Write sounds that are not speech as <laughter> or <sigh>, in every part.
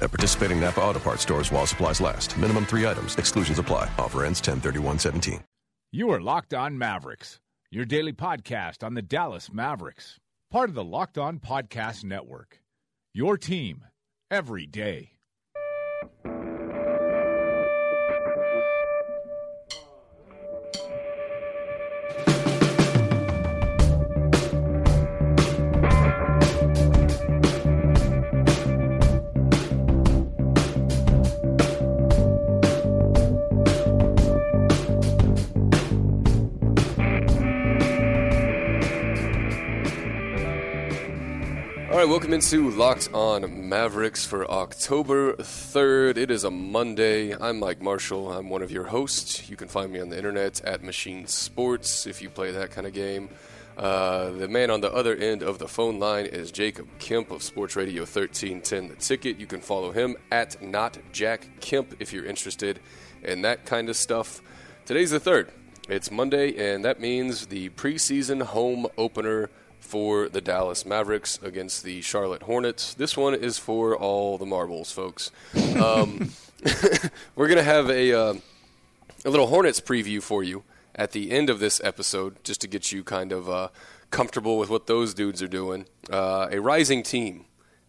At participating Napa Auto Parts stores while supplies last. Minimum three items. Exclusions apply. Offer ends 10 17 You are Locked On Mavericks, your daily podcast on the Dallas Mavericks, part of the Locked On Podcast Network. Your team every day. All right, welcome into Locked On Mavericks for October 3rd. It is a Monday. I'm Mike Marshall. I'm one of your hosts. You can find me on the internet at Machine Sports if you play that kind of game. Uh, the man on the other end of the phone line is Jacob Kemp of Sports Radio 1310 The Ticket. You can follow him at Not Jack Kemp if you're interested in that kind of stuff. Today's the 3rd. It's Monday, and that means the preseason home opener for the Dallas Mavericks against the Charlotte Hornets. This one is for all the marbles, folks. Um, <laughs> we're going to have a, uh, a little Hornets preview for you at the end of this episode, just to get you kind of uh, comfortable with what those dudes are doing. Uh, a rising team,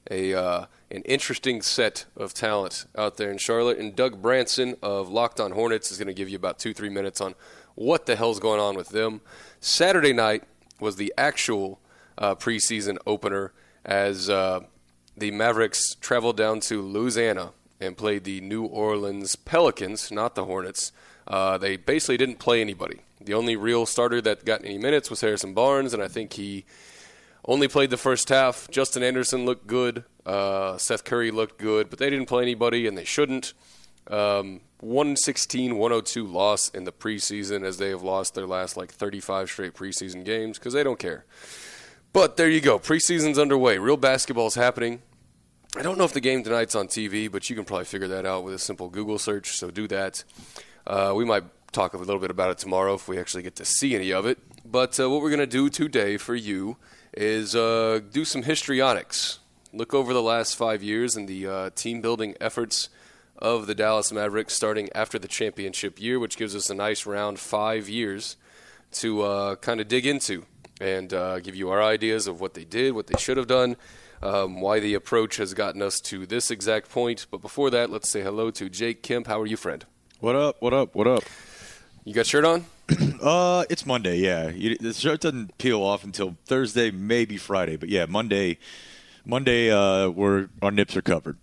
a uh, an interesting set of talent out there in Charlotte, and Doug Branson of Locked On Hornets is going to give you about two three minutes on what the hell's going on with them. Saturday night was the actual uh, preseason opener as uh, the Mavericks traveled down to Louisiana and played the New Orleans Pelicans, not the Hornets. Uh, they basically didn't play anybody. The only real starter that got any minutes was Harrison Barnes, and I think he only played the first half. Justin Anderson looked good. Uh, Seth Curry looked good, but they didn't play anybody, and they shouldn't. Um, 116 102 loss in the preseason as they have lost their last like 35 straight preseason games because they don't care. But there you go. Preseason's underway. Real basketball's happening. I don't know if the game tonight's on TV, but you can probably figure that out with a simple Google search, so do that. Uh, we might talk a little bit about it tomorrow if we actually get to see any of it. But uh, what we're going to do today for you is uh, do some histrionics. Look over the last five years and the uh, team building efforts of the Dallas Mavericks starting after the championship year, which gives us a nice round five years to uh, kind of dig into and uh, give you our ideas of what they did, what they should have done, um, why the approach has gotten us to this exact point. But before that, let's say hello to Jake Kemp. How are you, friend? What up? What up? What up? You got shirt on? <clears throat> Uh, it's Monday. Yeah, you, the shirt doesn't peel off until Thursday, maybe Friday. But yeah, Monday. Monday, uh, we're our nips are covered.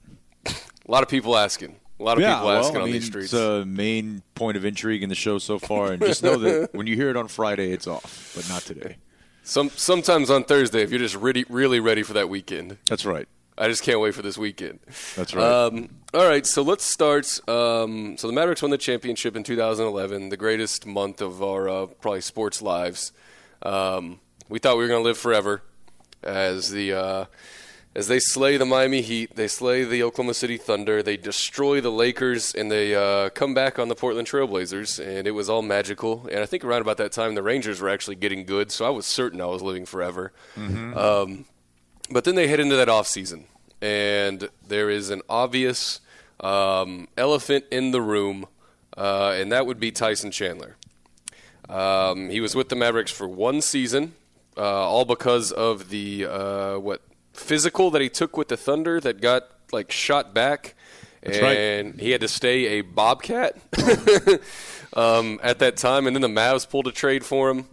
A lot of people asking. A lot of yeah, people well, asking I on these streets. It's a main point of intrigue in the show so far, and just know that <laughs> when you hear it on Friday, it's off, but not today. Some sometimes on Thursday, if you're just really really ready for that weekend. That's right. I just can't wait for this weekend. That's right. Um, all right, so let's start. Um, so the Mavericks won the championship in 2011, the greatest month of our uh, probably sports lives. Um, we thought we were going to live forever as the uh, as they slay the Miami Heat, they slay the Oklahoma City Thunder, they destroy the Lakers, and they uh, come back on the Portland Trailblazers, and it was all magical. And I think around about that time, the Rangers were actually getting good, so I was certain I was living forever. Um, but then they head into that off season, and there is an obvious um, elephant in the room, uh, and that would be Tyson Chandler. Um, he was with the Mavericks for one season, uh, all because of the uh, what physical that he took with the Thunder that got like shot back, That's right. and he had to stay a Bobcat <laughs> um, at that time. And then the Mavs pulled a trade for him,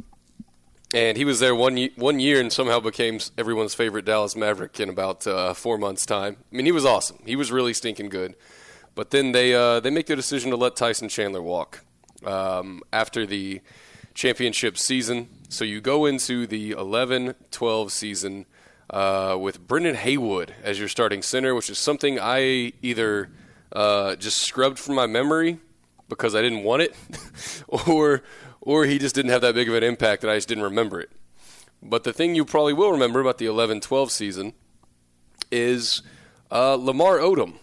and he was there one ye- one year and somehow became everyone's favorite Dallas Maverick in about uh, four months' time. I mean, he was awesome. He was really stinking good. But then they uh, they make the decision to let Tyson Chandler walk um, after the championship season. So you go into the 11-12 season uh, with Brendan Haywood as your starting center, which is something I either uh, just scrubbed from my memory because I didn't want it, <laughs> or or he just didn't have that big of an impact and I just didn't remember it. But the thing you probably will remember about the 11-12 season is uh, Lamar Odom.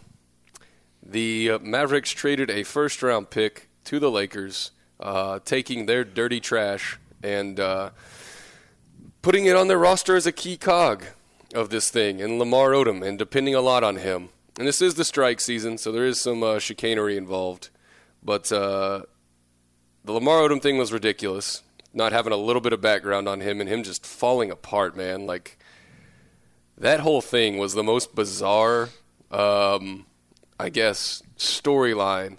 The uh, Mavericks traded a first-round pick to the Lakers, uh, taking their dirty trash and uh, putting it on their roster as a key cog of this thing, and Lamar Odom, and depending a lot on him. And this is the strike season, so there is some uh, chicanery involved. But uh, the Lamar Odom thing was ridiculous. Not having a little bit of background on him and him just falling apart, man. Like that whole thing was the most bizarre, um, I guess, storyline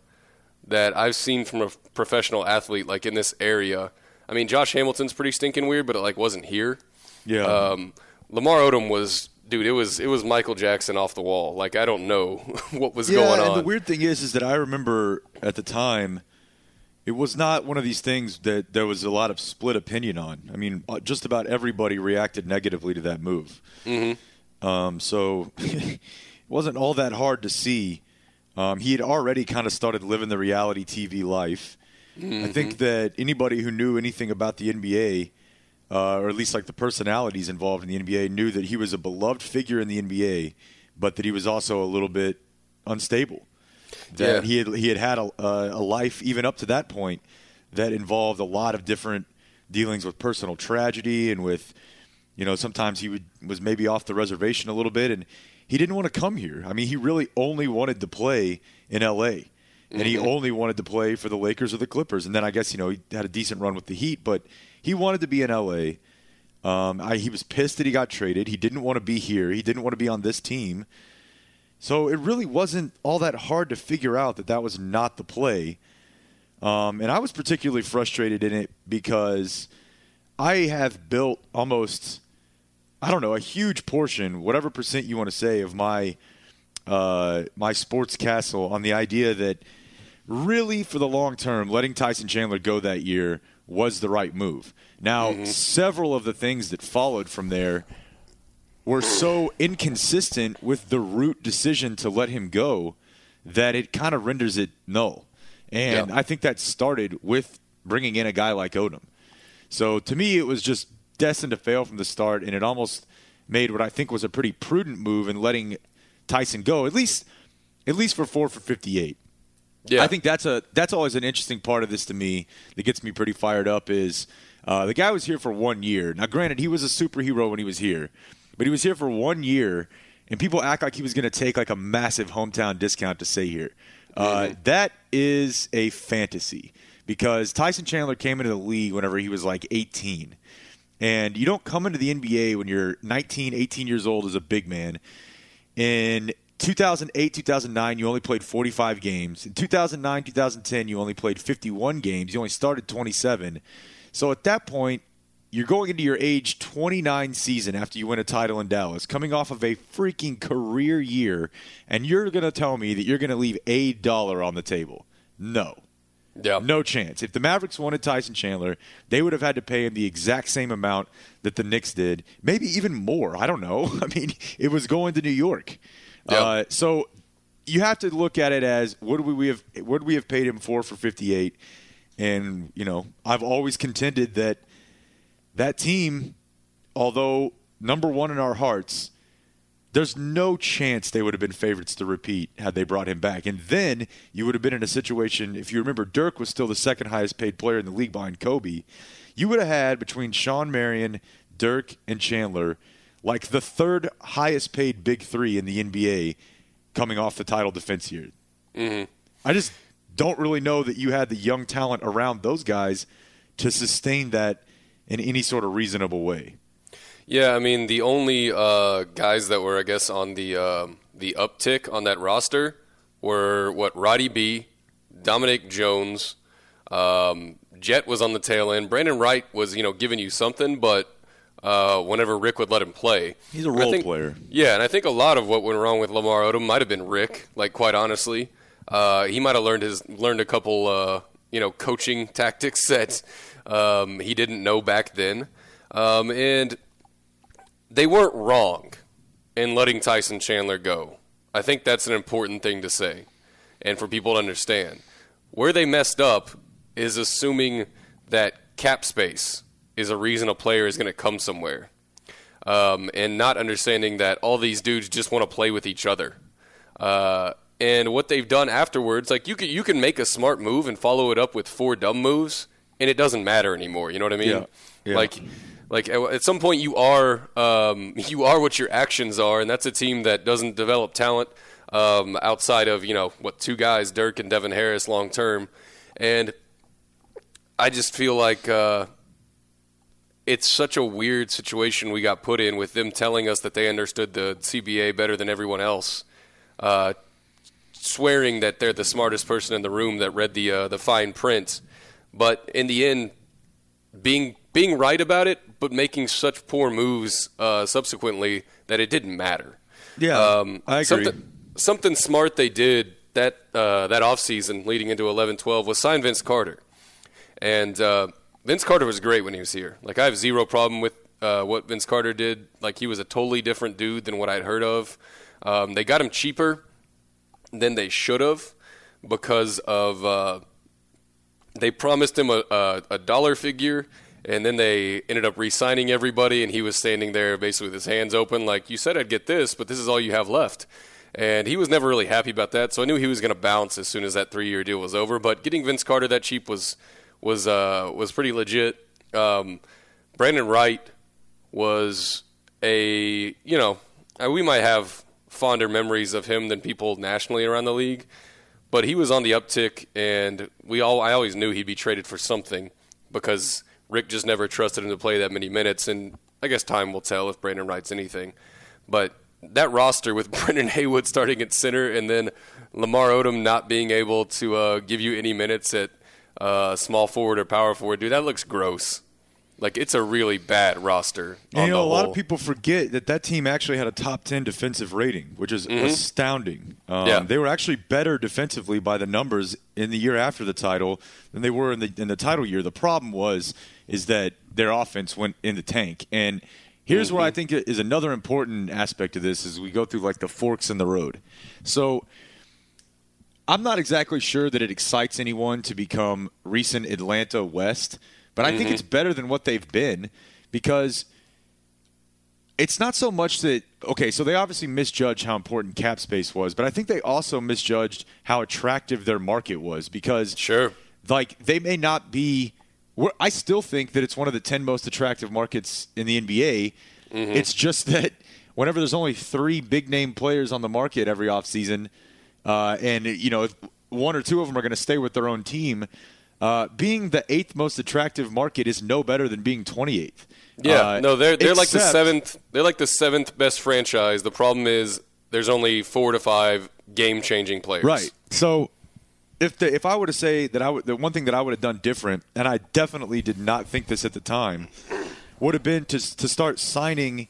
that I've seen from a professional athlete, like in this area. I mean, Josh Hamilton's pretty stinking weird, but it like wasn't here. Yeah. Um, Lamar Odom was, dude. It was it was Michael Jackson off the wall. Like I don't know <laughs> what was yeah, going on. and the weird thing is, is that I remember at the time, it was not one of these things that there was a lot of split opinion on. I mean, uh, just about everybody reacted negatively to that move. Mm-hmm. Um, so <laughs> it wasn't all that hard to see. Um, he had already kind of started living the reality TV life. I think that anybody who knew anything about the NBA, uh, or at least like the personalities involved in the NBA, knew that he was a beloved figure in the NBA, but that he was also a little bit unstable. That Yeah. he had he had had a, a life even up to that point that involved a lot of different dealings with personal tragedy and with you know sometimes he would was maybe off the reservation a little bit and he didn't want to come here. I mean, he really only wanted to play in LA. And he only wanted to play for the Lakers or the Clippers. And then I guess, you know, he had a decent run with the Heat, but he wanted to be in LA. Um, I, he was pissed that he got traded. He didn't want to be here. He didn't want to be on this team. So it really wasn't all that hard to figure out that that was not the play. Um, and I was particularly frustrated in it because I have built almost, I don't know, a huge portion, whatever percent you want to say, of my uh, my sports castle on the idea that really for the long term, letting Tyson Chandler go that year was the right move. Now, mm-hmm. several of the things that followed from there were so inconsistent with the root decision to let him go that it kind of renders it null. And Yeah. I think that started with bringing in a guy like Odom. So to me, it was just destined to fail from the start, and it almost made what I think was a pretty prudent move in letting Tyson go, at least, at least for four for fifty-eight. Yeah, I think that's a that's always an interesting part of this to me that gets me pretty fired up. Is uh, the guy was here for one year. Now, granted, he was a superhero when he was here, but he was here for one year, and people act like he was going to take like a massive hometown discount to stay here. Uh, that is a fantasy because Tyson Chandler came into the league whenever he was like 18. And you don't come into the NBA when you're 19, 18 years old as a big man. In 2008, 2009, you only played 45 games. In 2009, 2010, you only played 51 games. You only started 27. So at that point, you're going into your age 29 season after you win a title in Dallas, coming off of a freaking career year, and you're going to tell me that you're going to leave a dollar on the table. No. yeah, No chance. If the Mavericks wanted Tyson Chandler, they would have had to pay him the exact same amount that the Knicks did, maybe even more. I don't know. <laughs> I mean, it was going to New York. Yeah. Uh, so you have to look at it as what do we have what do we have paid him for for 58? And, you know, I've always contended that that team, although number 1 in our hearts, there's no chance they would have been favorites to repeat had they brought him back. And then you would have been in a situation, if you remember, Dirk was still the second highest paid player in the league behind Kobe. You would have had between Shawn Marion, Dirk, and Chandler, like the third highest paid big three in the NBA coming off the title defense year. I just don't really know that you had the young talent around those guys to sustain that in any sort of reasonable way. Yeah, I mean the only uh, guys that were, I guess, on the um the uptick on that roster were what Roddy B, Dominique Jones, um, Jet was on the tail end. Brandan Wright was, you know, giving you something, but uh, whenever Rick would let him play, He's a role think- player. Yeah, and I think a lot of what went wrong with Lamar Odom might have been Rick. Like quite honestly, uh, he might have learned his learned a couple, uh, you know, coaching <laughs> tactics that um, he didn't know back then, um, and they weren't wrong in letting Tyson Chandler go. I think that's an important thing to say and for people to understand. where they messed up is assuming that cap space is a reason a player is going to come somewhere, um, and not understanding that all these dudes just want to play with each other. Uh, and what they've done afterwards, like you can you can make a smart move and follow it up with four dumb moves, and it doesn't matter anymore. You know what I mean? Yeah. Yeah. Like, like at at some point you are um, <laughs> you are what your actions are, and that's a team that doesn't develop talent um, outside of you know what two guys, Dirk and Devin Harris, long term, and I just feel like. Uh, it's such a weird situation we got put in with them telling us that they understood the CBA better than everyone else, uh, swearing that they're the smartest person in the room that read the uh, the fine print, but in the end, being being right about it, but making such poor moves uh, subsequently that it didn't matter. Yeah, Um, I agree. Something, something smart they did that uh, that offseason leading into 11-12 was sign Vince Carter. And uh, Vince Carter was great when he was here. Like I have zero problem with uh, what Vince Carter did. Like he was a totally different dude than what I'd heard of. Um, they got him cheaper than they should have because of uh, they promised him a, a, a dollar figure, and then they ended up re-signing everybody, and he was standing there basically with his hands open, like you said I'd get this, but this is all you have left. And he was never really happy about that, so I knew he was going to bounce as soon as that three-year deal was over. But getting Vince Carter that cheap was was uh, was pretty legit. Um, Brandan Wright was a you know uh, we might have fonder memories of him than people nationally around the league, but he was on the uptick, and we all I always knew he'd be traded for something because Rick just never trusted him to play that many minutes, and I guess time will tell if Brandan Wright's anything. But that roster with <laughs> Brendan Haywood starting at center, and then Lamar Odom not being able to uh, give you any minutes at uh, small forward or power forward, dude, that looks gross. Like it's a really bad roster. You know, a lot of people forget that that team actually had a top 10 defensive rating, which is astounding. Um, Mm-hmm. Yeah. They were actually better defensively by the numbers in the year after the title than they were in the in the title year. The problem was is that their offense went in the tank. And here's what I Mm-hmm. think is another important aspect of this as we go through like the forks in the road. So I'm not exactly sure that it excites anyone to become recent Atlanta West, but I think mm-hmm. it's better than what they've been because it's not so much that okay, so they obviously misjudged how important cap space was, but I think they also misjudged how attractive their market was because Sure. like they may not be I still think that it's one of the 10 most attractive markets in the NBA. Mm-hmm. It's just that whenever there's only 3 big name players on the market every offseason uh, and you know if one or two of them are going to stay with their own team uh, being the eighth most attractive market is no better than being 28th. Yeah, Uh, no, they're they're like the seventh. They're like the seventh best franchise. The problem is there's only four to five game changing players. Right. So if the, if I were to say that I would, the one thing that I would have done different, and I definitely did not think this at the time, would have been to to start signing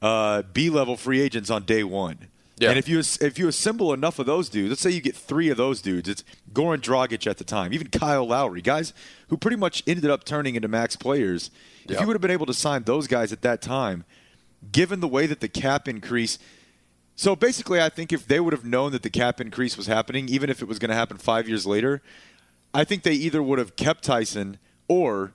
uh, B level free agents on day one. Yeah. And if you if you assemble enough of those dudes, let's say you get three of those dudes, it's Goran Dragic at the time, even Kyle Lowry, guys who pretty much ended up turning into max players. If Yeah. you would have been able to sign those guys at that time, given the way that the cap increase so basically, I think if they would have known that the cap increase was happening, even if it was going to happen five years later, I think they either would have kept Tyson or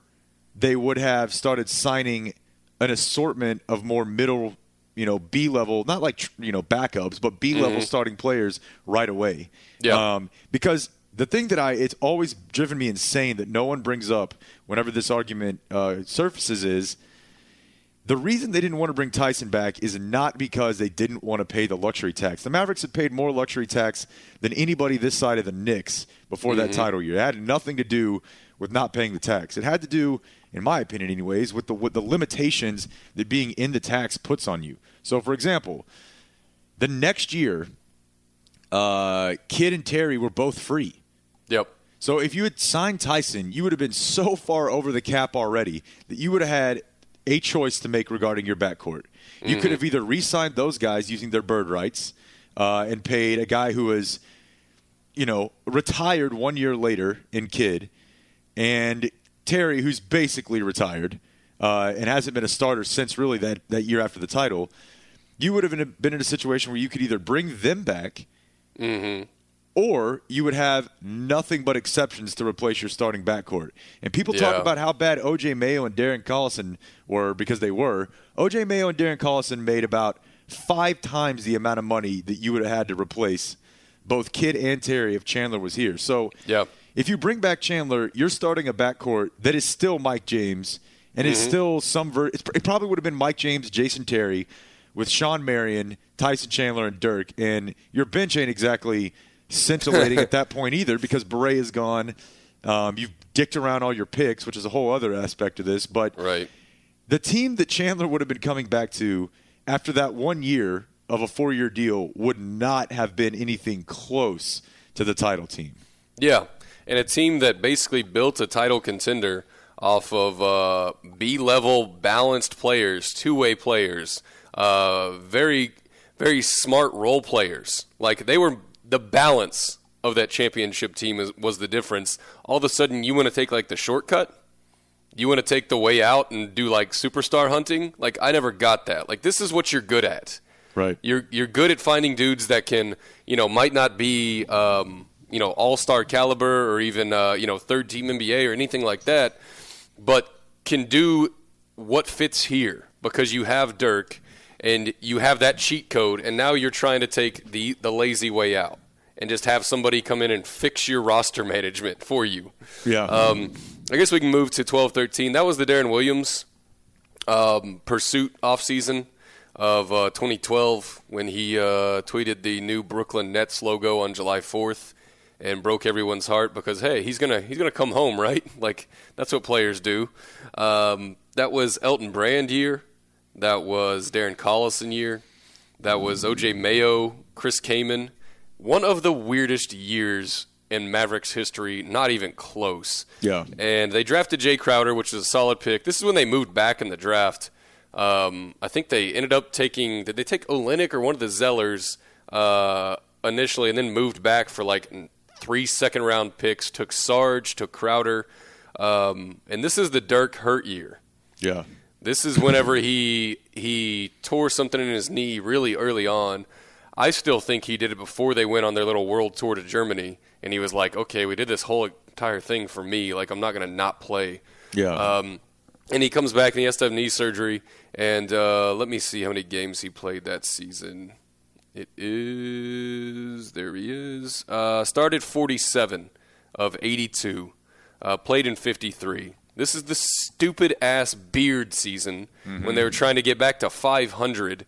they would have started signing an assortment of more middle, you know, B level, not like you know backups, but B level starting players right away. Yeah. Um, because the thing that I it's always driven me insane that no one brings up whenever this argument uh, surfaces is the reason they didn't want to bring Tyson back is not because they didn't want to pay the luxury tax. The Mavericks had paid more luxury tax than anybody this side of the Knicks before that title year. It had nothing to do with not paying the tax. It had to do, in my opinion, anyways, with the with the limitations that being in the tax puts on you. So, for example, the next year, uh, Kid and Terry were both free. Yep. So if you had signed Tyson, you would have been so far over the cap already that you would have had a choice to make regarding your backcourt. You could have either re-signed those guys using their bird rights uh, and paid a guy who was, you know, retired one year later in Kid, and Terry, who's basically retired uh, and hasn't been a starter since really that, that year after the title. You would have been in a situation where you could either bring them back or you would have nothing but exceptions to replace your starting backcourt. And people talk Yeah. about how bad OJ Mayo and Darren Collison were because they were. OJ Mayo and Darren Collison made about five times the amount of money that you would have had to replace both Kid and Terry if Chandler was here. So Yeah. if you bring back Chandler, you're starting a backcourt that is still Mike James and is still some ver- it's, it probably would have been Mike James, Jason Terry with Shawn Marion, Tyson Chandler and Dirk and your bench ain't exactly scintillating <laughs> at that point either because Barea is gone. Um, you've dicked around all your picks, which is a whole other aspect of this, but Right. the team that Chandler would have been coming back to after that one year of a four year deal would not have been anything close to the title team. Yeah, and a team that basically built a title contender off of uh, B-level balanced players, two-way players, uh, very, very smart role players. Like they were the balance of that championship team is, was the difference. All of a sudden, you want to take like the shortcut. You want to take the way out and do like superstar hunting. Like I never got that. Like this is what you're good at. Right. You're you're good at finding dudes that can, you know, might not be, um, you know, all star caliber or even, uh, you know, third team NBA or anything like that, but can do what fits here because you have Dirk and you have that cheat code, and now you're trying to take the the lazy way out and just have somebody come in and fix your roster <laughs> management for you. Yeah. Um, I guess we can move to 12 13. That was the Deron Williams um, pursuit offseason of uh, 2012 when he uh, tweeted the new Brooklyn Nets logo on July 4th and broke everyone's heart because hey he's gonna he's gonna come home right <laughs> like that's what players do. Um, that was Elton Brand year. That was Darren Collison year. That was OJ Mayo, Chris Kaman. One of the weirdest years in Mavericks history, not even close. Yeah. And they drafted Jae Crowder, which was a solid pick. This is when they moved back in the draft. Um, I think they ended up taking. Did they take Olynyk or one of the Zellers uh, initially, and then moved back for like three second round picks? Took Sarge, took Crowder, um, and this is the Dirk hurt year. yeah. This is whenever he he tore something in his knee really early on. I still think he did it before they went on their little world tour to Germany, and he was like, "Okay, we did this whole entire thing for me. Like, I'm not going to not play." Yeah. Um, and he comes back and he has to have knee surgery. And uh, let me see how many games he played that season. It is there he is. Uh, started 47 of 82. Uh, played in 53. This is the stupid ass beard season when they were trying to get back to 500.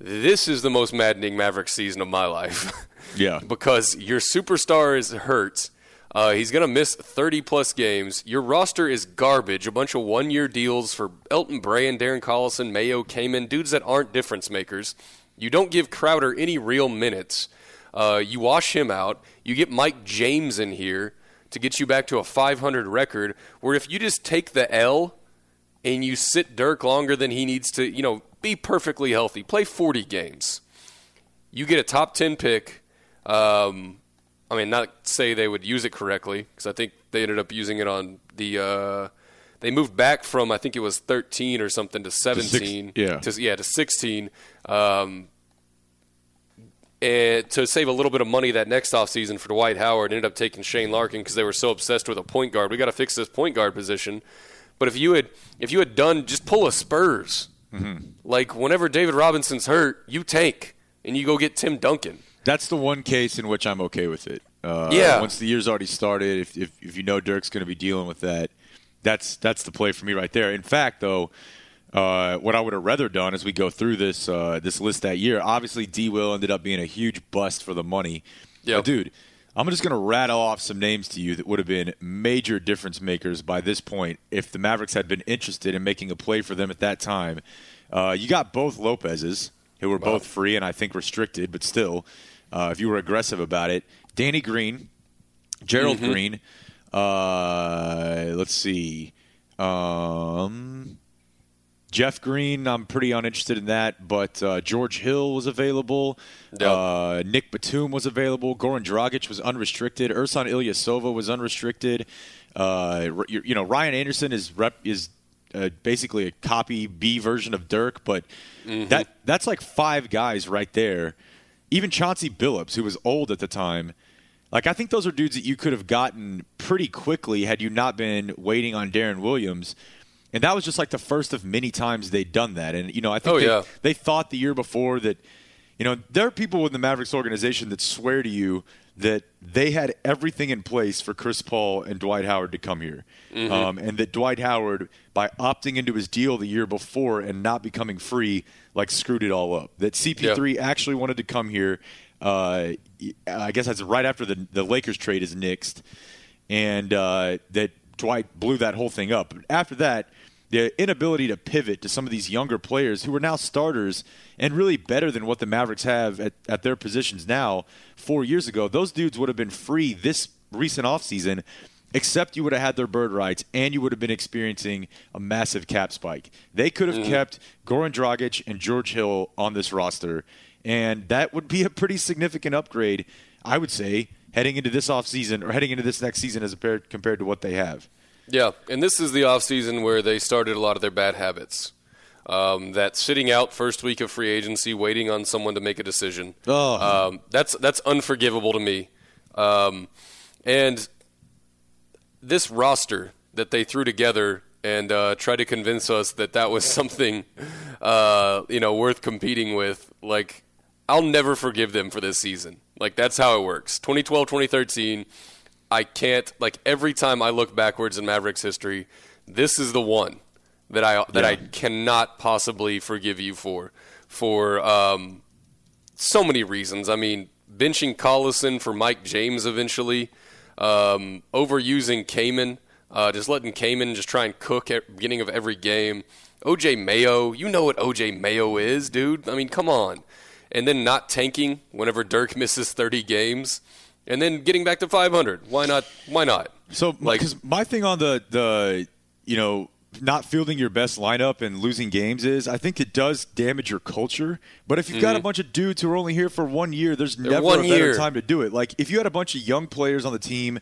This is the most maddening Maverick season of my life. <laughs> Yeah. because your superstar is hurt. Uh, he's going to miss 30 plus games. Your roster is garbage. A bunch of one year deals for Elton Brand, Darren Collison, Mayo, Kaman, dudes that aren't difference makers. You don't give Crowder any real minutes. Uh, you wash him out. You get Mike James in here to get you back to a 500 record. Where if you just take the L and you sit Dirk longer than he needs to, you know, be perfectly healthy, play 40 games you get a top 10 pick. Um, I mean, not say they would use it correctly, because I think they ended up using it on the. Uh, they moved back from, I think it was 13 or something to 17. yeah. To, yeah, to 16. Um, and to save a little bit of money that next offseason for Dwight Howard, ended up taking Shane Larkin because they were so obsessed with a point guard. We got to fix this point guard position. But if you had if you had done just pull a Spurs, like whenever David Robinson's hurt, you tank and you go get Tim Duncan. That's the one case in which I'm okay with it. Uh, Yeah. Once the year's already started, if, if, if you know Dirk's going to be dealing with that, that's that's the play for me right there. In fact, though, uh, what I would have rather done as we go through this uh, this list that year, obviously D. Will ended up being a huge bust for the money. Yeah. Dude, I'm just going to rattle off some names to you that would have been major difference makers by this point if the Mavericks had been interested in making a play for them at that time. Uh, you got both Lopez's, who were both free and I think restricted, but still, uh, if you were aggressive about it, Danny Green, Gerald Green. Uh, let's see. Um, Jeff Green, I'm pretty uninterested in that, but uh, George Hill was available. Yep. Uh, Nic Batum was available. Goran Dragic was unrestricted. Ersan Ilyasova was unrestricted. Uh, you you know, Ryan Anderson is rep is uh, basically a copy B version of Dirk, but that that's like five guys right there. Even Chauncey Billups, who was old at the time, Like I think those are dudes that you could have gotten pretty quickly had you not been waiting on Deron Williams. And that was just like the first of many times they'd done that. And you know, I think Oh, they, yeah. they thought the year before that you know, there are people in the Mavericks organization that swear to you that they had everything in place for Chris Paul and Dwight Howard to come here. Um, and that Dwight Howard, by opting into his deal the year before and not becoming free, like screwed it all up. That CP3 actually wanted to come here. Uh, I guess that's right after the, the Lakers trade is nixed. And uh, that Dwight blew that whole thing up. But after that, the inability to pivot to some of these younger players who are now starters and really better than what the Mavericks have at, at their positions now four years ago, those dudes would have been free this recent offseason, except you would have had their bird rights and you would have been experiencing a massive cap spike. They could have kept Goran Dragic and George Hill on this roster, and that would be a pretty significant upgrade, I would say, heading into this offseason or heading into this next season as compared, compared to what they have. Yeah, and this is the offseason where they started a lot of their bad habits. Um, that sitting out first week of free agency, waiting on someone to make a decision. Oh. Um, that's that's unforgivable to me. Um, and this roster that they threw together and uh, tried to convince us that that was <laughs> something, uh, you know, worth competing with. Like, I'll never forgive them for this season. Like, that's how it works. 2012, 2013. I can't like every time I look backwards in Mavericks history, this is the one that I that I cannot possibly forgive you for for um, so many reasons. I mean, benching Collison for Mike James eventually, um, overusing Kaman, uh, just letting Kaman just try and cook at beginning of every game. OJ Mayo, you know what OJ Mayo is, dude. I mean, come on. And then not tanking whenever Dirk misses 30 games, and then getting back to 500. Why not? Why not? So, Like- because my thing on the the you know not fielding your best lineup and losing games is I think it does damage your culture. But if you've got a bunch of dudes who are only here for one year, there's never Mm-hmm. one a better year. time to do it. Like if you had a bunch of young players on the team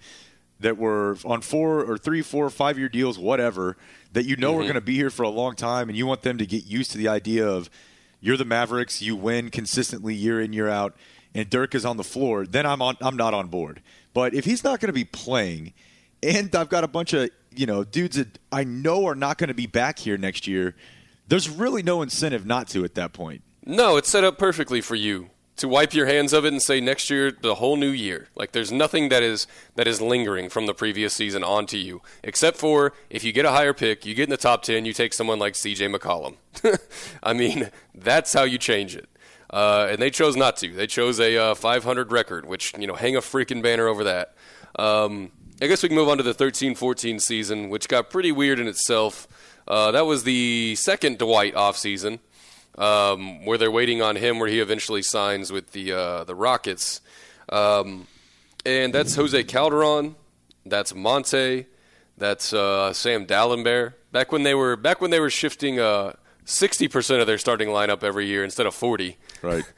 that were on four or three, four, five year deals, whatever, that you know are Mm-hmm. going to be here for a long time, and you want them to get used to the idea of you're the Mavericks, you win consistently year in year out, and Dirk is on the floor, then I'm on. I'm not on board. But if he's not going to be playing, and I've got a bunch of you know dudes that I know are not going to be back here next year, there's really no incentive not to at that point. No, it's set up perfectly for you to wipe your hands of it and say next year the whole new year. Like there's nothing that is that is lingering from the previous season onto you, except for if you get a higher pick, you get in the top ten, you take someone like C.J. McCollum. <laughs> I mean, that's how you change it. Uh, and they chose not to. They chose a uh, 500 record, which you know, hang a freaking banner over that. Um, I guess we can move on to the 13-14 season, which got pretty weird in itself. Uh, that was the second Dwight offseason um, where they're waiting on him, where he eventually signs with the uh, the Rockets, um, and that's Jose Calderon, that's Monta, that's uh, Sam Dalembert. Back when they were back when they were shifting uh, sixty percent of their starting lineup every year instead of forty. Right. <laughs>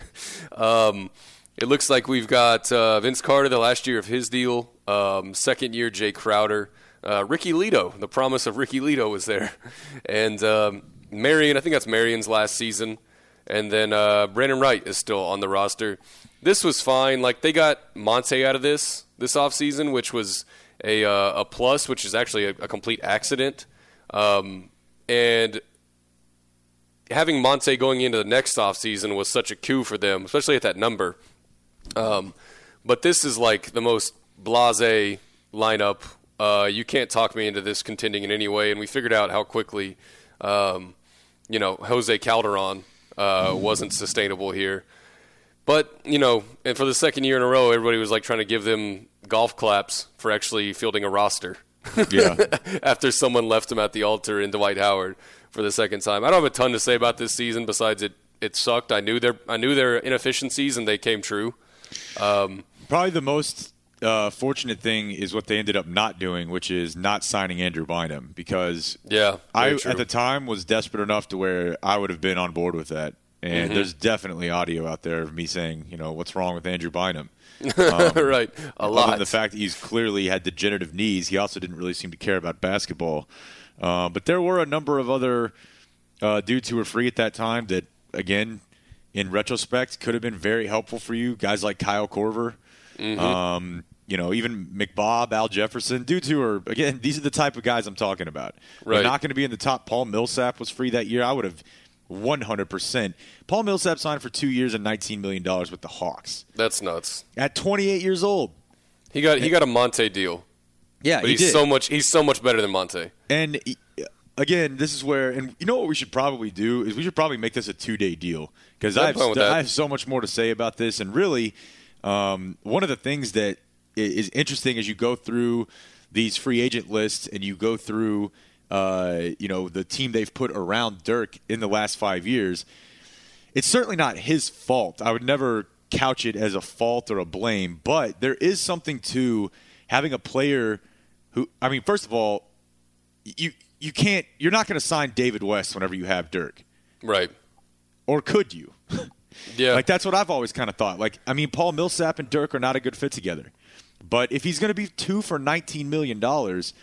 Um, it looks like we've got uh, Vince Carter, the last year of his deal. Um, second year, Jae Crowder. Uh, Ricky Ledo, the promise of Ricky Ledo was there. <laughs> And um, Marion, I think that's Marion's last season. And then uh, Brandan Wright is still on the roster. This was fine. Like, they got Monta out of this this offseason, which was a, uh, a plus, which is actually a, a complete accident. Um, and having Monta going into the next offseason was such a coup for them, especially at that number. Um, but this is like the most blase lineup. Uh, you can't talk me into this contending in any way. And we figured out how quickly, um, you know, Jose Calderon uh, wasn't sustainable here. But, you know, and for the second year in a row, everybody was like trying to give them golf claps for actually fielding a roster. Yeah. <laughs> after someone left him at the altar in Dwight Howard for the second time. I don't have a ton to say about this season besides it it sucked. I knew their I knew their inefficiencies and they came true. Um, Probably the most uh, fortunate thing is what they ended up not doing, which is not signing Andrew Bynum because yeah, I true. at the time was desperate enough to where I would have been on board with that. Mm-hmm. And there's definitely audio out there of me saying, you know, what's wrong with Andrew Bynum? <laughs> right, a Other lot. than the fact that he's clearly had degenerative knees, he also didn't really seem to care about basketball. Uh, but there were a number of other uh, dudes who were free at that time that, again, in retrospect, could have been very helpful for you. Guys like Kyle Korver. Mm-hmm. Um, you know, even McBob, Al Jefferson, dudes who are again, these are the type of guys I'm talking about. Right. They're not going to be in the top. Paul Millsap was free that year. I would have 100%. Paul Millsap signed for two years and 19 million dollars with the Hawks That's nuts. at 28 years old. He got he got a Monta deal, Yeah, but he's so much he's so much better than Monta. And again, this is where, and you know what we should probably do is we should probably make this a two day deal because I, have fine with st- that. I have so much more to say about this. And really, um, one of the things that is interesting as you go through these free agent lists and you go through, uh, you know, the team they've put around Dirk in the last five years. It's certainly not his fault. I would never couch it as a fault or a blame, but there is something to having a player who, I mean, first of all, you you can't you're not going to sign David West whenever you have Dirk, Right. or could you? <laughs> Yeah. like that's what I've always kind of thought. Like I mean, Paul Millsap and Dirk are not a good fit together, but if he's going to be two for 19 million dollars.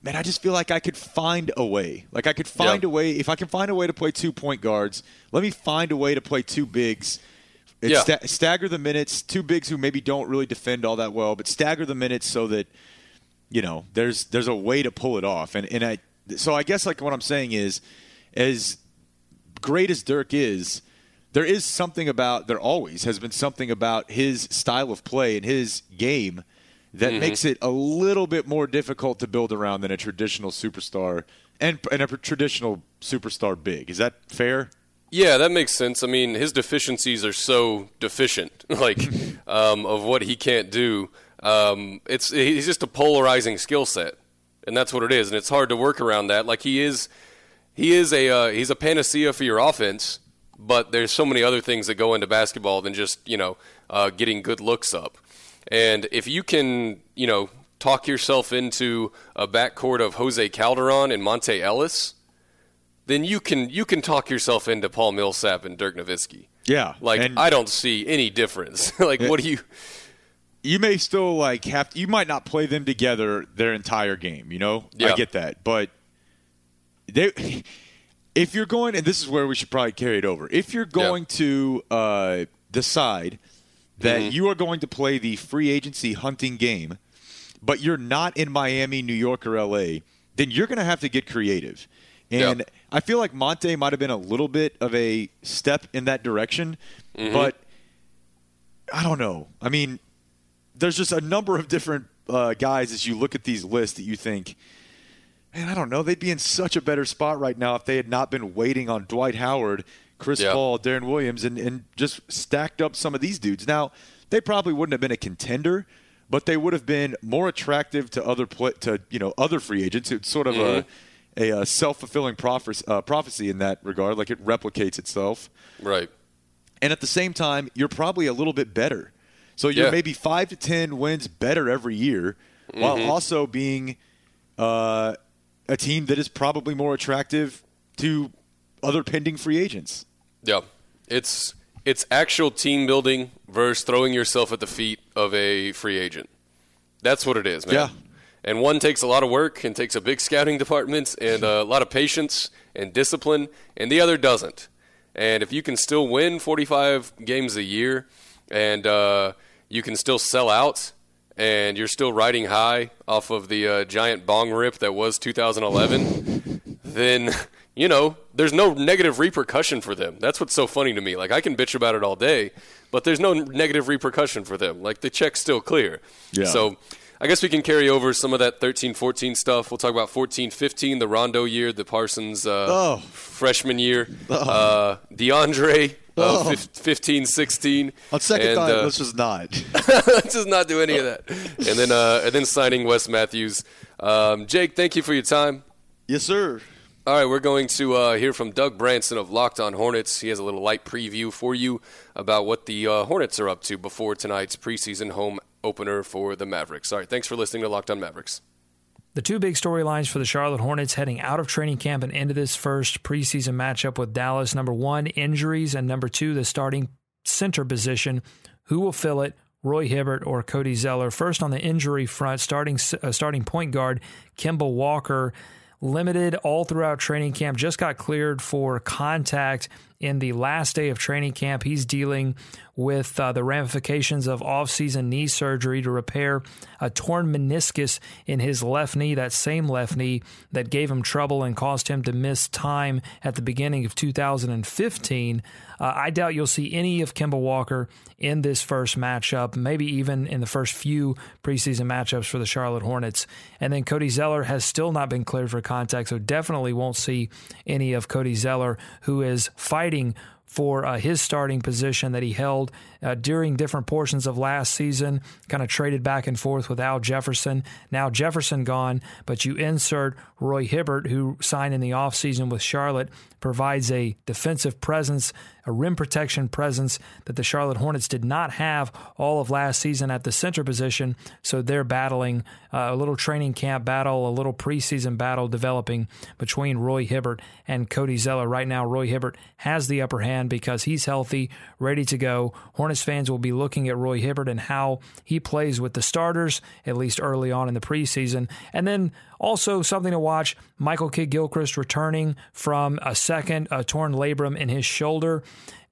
Man, I just feel like I could find a way. Like I could find Yeah. a way. If I can find a way to play two point guards, let me find a way to play two bigs. It's Yeah. sta- stagger the minutes. Two bigs who maybe don't really defend all that well, but stagger the minutes so that you know there's there's a way to pull it off. And and I so I guess like what I'm saying is, as great as Dirk is, there is something about there always has been something about his style of play and his game that makes it a little bit more difficult to build around than a traditional superstar and and a traditional superstar big. Is that fair? Yeah, that makes sense. I mean, his deficiencies are so deficient, <laughs> like <laughs> um, of what he can't do. Um, it's he's just a polarizing skill set, and that's what it is. And it's hard to work around that. Like he is, he is a uh, he's a panacea for your offense, but there's so many other things that go into basketball than just you know uh, getting good looks up. And if you can, you know, talk yourself into a backcourt of Jose Calderon and Monta Ellis, then you can you can talk yourself into Paul Millsap and Dirk Nowitzki. Yeah, Like and- I don't see any difference. <laughs> like what do you? you may still like have to, you might not play them together their entire game you know i get that but they if you're going and this is where we should probably carry it over if you're going to uh, decide that Mm-hmm. you are going to play the free agency hunting game but you're not in miami new york or la then you're going to have to get creative and Yeah. i feel like monta might have been a little bit of a step in that direction Mm-hmm. but i don't know i mean there's just a number of different uh, guys as you look at these lists that you think, man, I don't know, they'd be in such a better spot right now if they had not been waiting on Dwight Howard, Chris Yeah. Paul, Deron Williams, and, and just stacked up some of these dudes. Now, they probably wouldn't have been a contender, but they would have been more attractive to other to you know other free agents. It's sort of a, a, uh self fulfilling prophecy, uh, prophecy in that regard, like it replicates itself Right. and at the same time, you're probably a little bit better. So you're Yeah. maybe five to ten wins better every year, while Mm-hmm. also being uh, a team that is probably more attractive to other pending free agents. Yeah. It's it's actual team building versus throwing yourself at the feet of a free agent. That's what it is, man. Yeah. And one takes a lot of work and takes a big scouting department and a lot of patience and discipline, and the other doesn't. And if you can still win 45 games a year and uh, you can still sell out and you're still riding high off of the uh, giant bong rip that was 2011, then you know there's no negative repercussion for them. That's what's so funny to me. Like I can bitch about it all day, but there's no negative repercussion for them. Like the check's still clear. Yeah. So I guess we can carry over some of that 13-14 stuff. We'll talk about 14-15, the Rondo year, the Parsons uh, Oh. freshman year, uh, DeAndre. Uh, 15-16. On second and, thought, uh, let's just not. <laughs> let's just not do any of that. And then, uh, and then signing Wes Matthews. Um, Jake, thank you for your time. yes, sir. All right, we're going to uh, hear from Doug Branson of Locked On Hornets. He has a little light preview for you about what the uh, Hornets are up to before tonight's preseason home opener for the Mavericks. All right, thanks for listening to Locked On Mavericks. The two big storylines for the Charlotte Hornets heading out of training camp and into this first preseason matchup with Dallas number one, injuries, and number two, the starting center position. Who will fill it? Roy Hibbert or Cody Zeller. First on the injury front, starting uh, starting point guard Kemba Walker, limited all throughout training camp, just got cleared for contact in the last day of training camp. He's dealing with uh, the ramifications of off-season knee surgery to repair a torn meniscus in his left knee, that same left knee that gave him trouble and caused him to miss time at the beginning of 2015. Uh, I doubt you'll see any of Kemba Walker in this first matchup, maybe even in the first few preseason matchups for the Charlotte Hornets. And then Cody Zeller has still not been cleared for contact, so definitely won't see any of Cody Zeller, who is fighting for uh, his starting position that he held uh, during different portions of last season, kind of traded back and forth with Al Jefferson. Now Jefferson gone, but you insert Roy Hibbert, who signed in the offseason with Charlotte, provides a defensive presence, a rim protection presence that the Charlotte Hornets did not have all of last season at the center position. So they're battling uh, a little training camp battle, a little preseason battle developing between Roy Hibbert and Cody Zeller. Right now, Roy Hibbert has the upper hand because he's healthy, ready to go. Hornets fans will be looking at Roy Hibbert and how he plays with the starters, at least early on in the preseason. And then also, something to watch Michael Kidd Gilchrist returning from a second a torn labrum in his shoulder.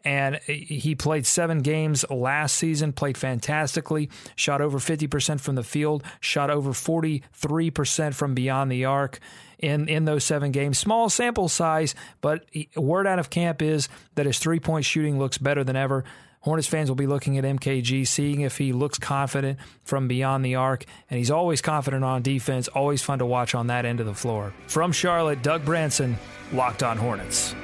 And he played seven games last season, played fantastically, shot over 50% from the field, shot over 43% from beyond the arc in, in those seven games. Small sample size, but word out of camp is that his three point shooting looks better than ever. Hornets fans will be looking at MKG, seeing if he looks confident from beyond the arc, and he's always confident on defense. Always fun to watch on that end of the floor. From Charlotte, Doug Branson, Locked On Hornets.